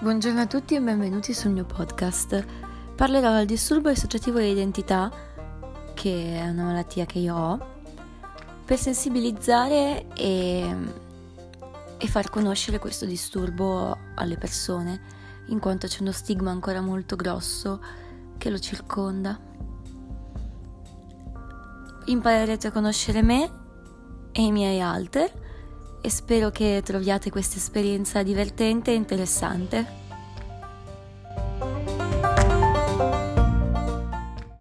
Buongiorno a tutti e benvenuti sul mio podcast. Parlerò del disturbo associativo di identità, che è una malattia che io ho, per sensibilizzare e, e far conoscere questo disturbo alle persone, in quanto c'è uno stigma ancora molto grosso che lo circonda. Imparerete a conoscere me e i miei alter e spero che troviate questa esperienza divertente e interessante.